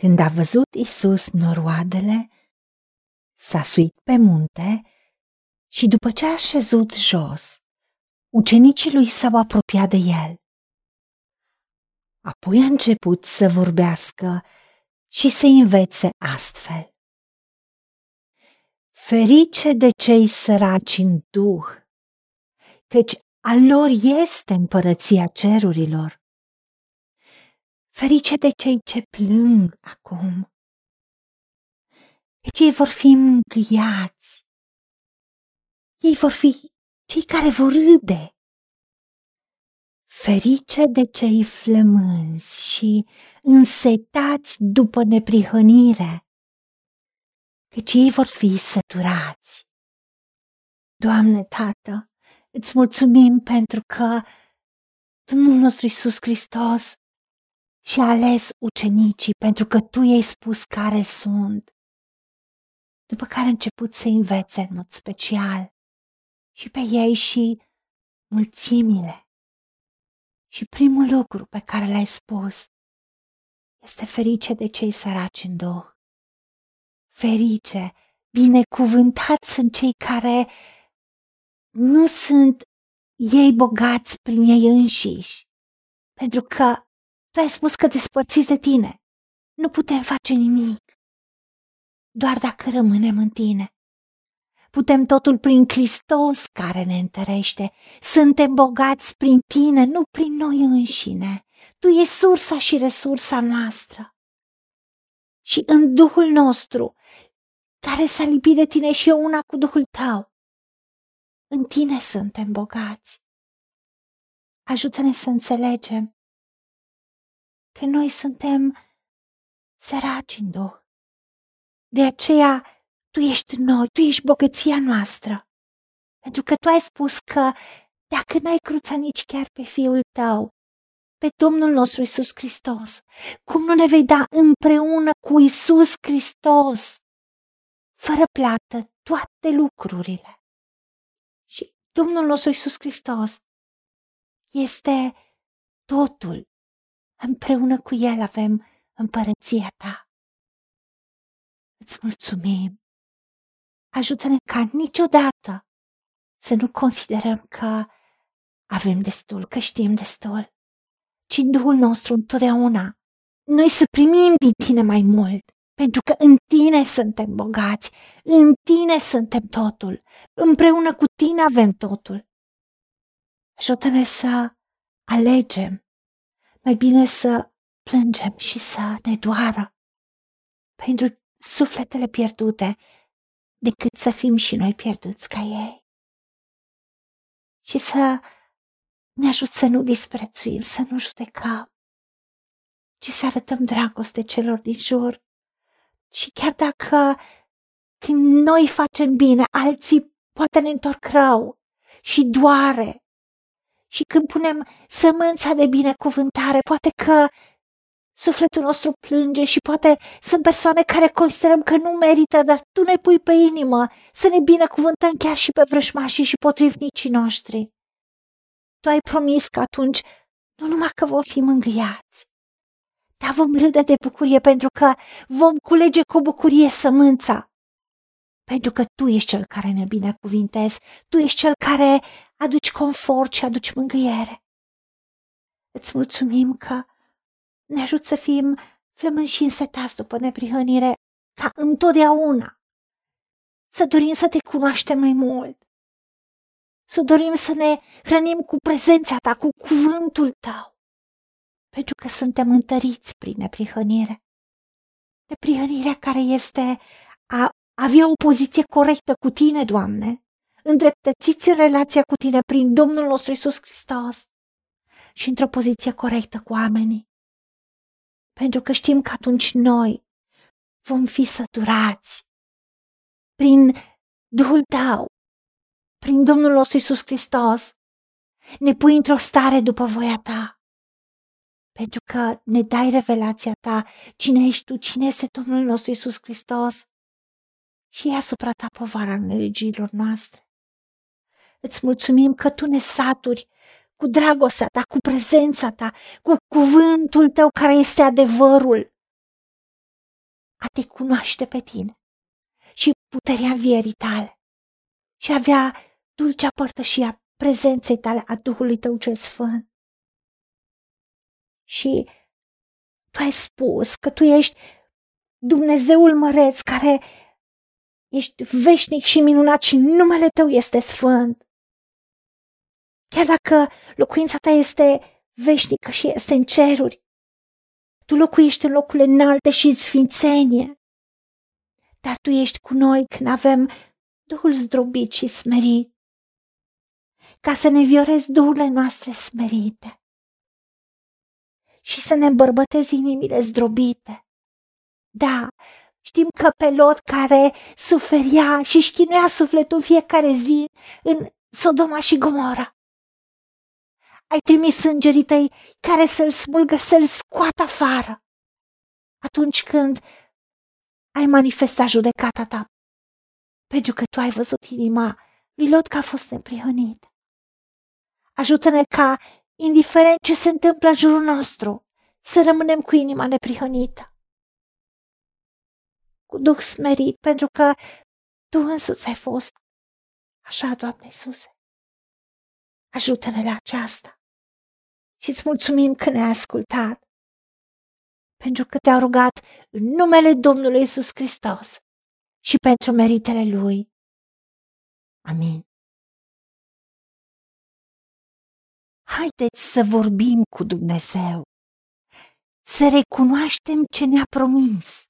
Când a văzut Isus noroadele, s-a suit pe munte și după ce a șezut jos, ucenicii lui s-au apropiat de el. Apoi a început să vorbească și să învețe astfel. Ferice de cei săraci în duh, căci a lor este împărăția cerurilor. Ferice de cei ce plâng acum, căci ei vor fi mângâiați. Ei vor fi cei care vor râde. Ferice de cei flămânzi și însetați după neprihănire, căci ei vor fi săturați. Doamne, Tată, îți mulțumim pentru că Domnul nostru Iisus Hristos și-a ales ucenicii pentru că Tu i-ai spus care sunt, după care a început să învețe în mod special și pe ei și mulțimile. Și primul lucru pe care l-ai spus este ferice de cei săraci în duh. Ferice, binecuvântați sunt cei care nu sunt ei bogați prin ei înșiși, pentru că tu ai spus că despărțiți de tine. Nu putem face nimic, doar dacă rămânem în tine. Putem totul prin Hristos care ne întărește. Suntem bogați prin tine, nu prin noi înșine. Tu ești sursa și resursa noastră. Și în Duhul nostru, care s-a lipit de tine și eu una cu Duhul tău, în tine suntem bogați. Ajută-ne să înțelegem că noi suntem săraci în Duh. De aceea tu ești noi, tu ești bogăția noastră. Pentru că tu ai spus că dacă n-ai cruța nici chiar pe Fiul tău, pe Domnul nostru Isus Hristos, cum nu ne vei da împreună cu Isus Hristos, fără plată, toate lucrurile. Și Domnul nostru Isus Hristos este totul. Împreună cu El avem împărăția ta. Îți mulțumim ajută-ne ca niciodată să nu considerăm că avem destul, că știm destul, ci în Duhul nostru întotdeauna noi să primim din tine mai mult, pentru că în tine suntem bogați, în tine suntem totul, împreună cu tine avem totul. Ajută-ne să alegem, mai bine să plângem și să ne doară pentru sufletele pierdute, decât să fim și noi pierduți ca ei. Și să ne ajut să nu disprețuim, să nu judecăm, ci să arătăm dragoste celor din jur. Și chiar dacă când noi facem bine, alții poate ne întorc rău și doare. Și când punem sămânța de binecuvântare, poate că Sufletul nostru plânge și poate sunt persoane care considerăm că nu merită, dar tu ne pui pe inimă să ne binecuvântăm chiar și pe vrăjmașii și potrivnicii noștri. Tu ai promis că atunci nu numai că vom fi mângâiați, dar vom râde de bucurie pentru că vom culege cu bucurie sămânța. Pentru că tu ești cel care ne binecuvintezi, tu ești cel care aduci confort și aduci mângâiere. Îți mulțumim că ne ajut să fim flămânzi și însetați după neprihănire, ca întotdeauna. Să dorim să te cunoaștem mai mult. Să dorim să ne hrănim cu prezența ta, cu cuvântul tău. Pentru că suntem întăriți prin neprihănire. Neprihănirea care este a avea o poziție corectă cu tine, Doamne, îndreptățiți în relația cu tine prin Domnul nostru Isus Hristos. Și într-o poziție corectă cu oamenii. Pentru că știm că atunci noi vom fi săturați prin Duhul tău, prin Domnul nostru Iisus Hristos, ne pui într-o stare după voia ta. Pentru că ne dai revelația ta, cine ești tu, cine este Domnul nostru Iisus Hristos și e asupra ta povara nelegilor noastre. Îți mulțumim că tu ne saturi cu dragostea ta, cu prezența ta, cu cuvântul tău care este adevărul. a te cunoaște pe tine și puterea învierii tale și avea dulcea părtășia prezenței tale a Duhului tău cel Sfânt. Și tu ai spus că tu ești Dumnezeul măreț care ești veșnic și minunat și numele tău este sfânt. Chiar dacă locuința ta este veșnică și este în ceruri, tu locuiești în locurile înalte și în sfințenie. Dar tu ești cu noi când avem Duhul zdrobit și smerit, ca să ne viorezi duhurile noastre smerite și să ne îmbărbătezi inimile zdrobite. Da, știm că pe Lot care suferia și șchinuia sufletul fiecare zi în Sodoma și Gomora. Ai trimis îngerii tăi care să-l smulgă, să-l scoată afară. Atunci când ai manifestat judecata ta, pentru că tu ai văzut inima lui Lot că a fost neprihănit. Ajută-ne ca, indiferent ce se întâmplă în jurul nostru, să rămânem cu inima neprihănită. Cu Duh smerit, pentru că Tu însuți ai fost. Așa, Doamne Iisuse. Ajută-ne la aceasta. Și îți mulțumim că ne-ai ascultat. Pentru că te-au rugat în numele Domnului Isus Hristos și pentru meritele Lui. Amin. Haideți să vorbim cu Dumnezeu, să recunoaștem ce ne-a promis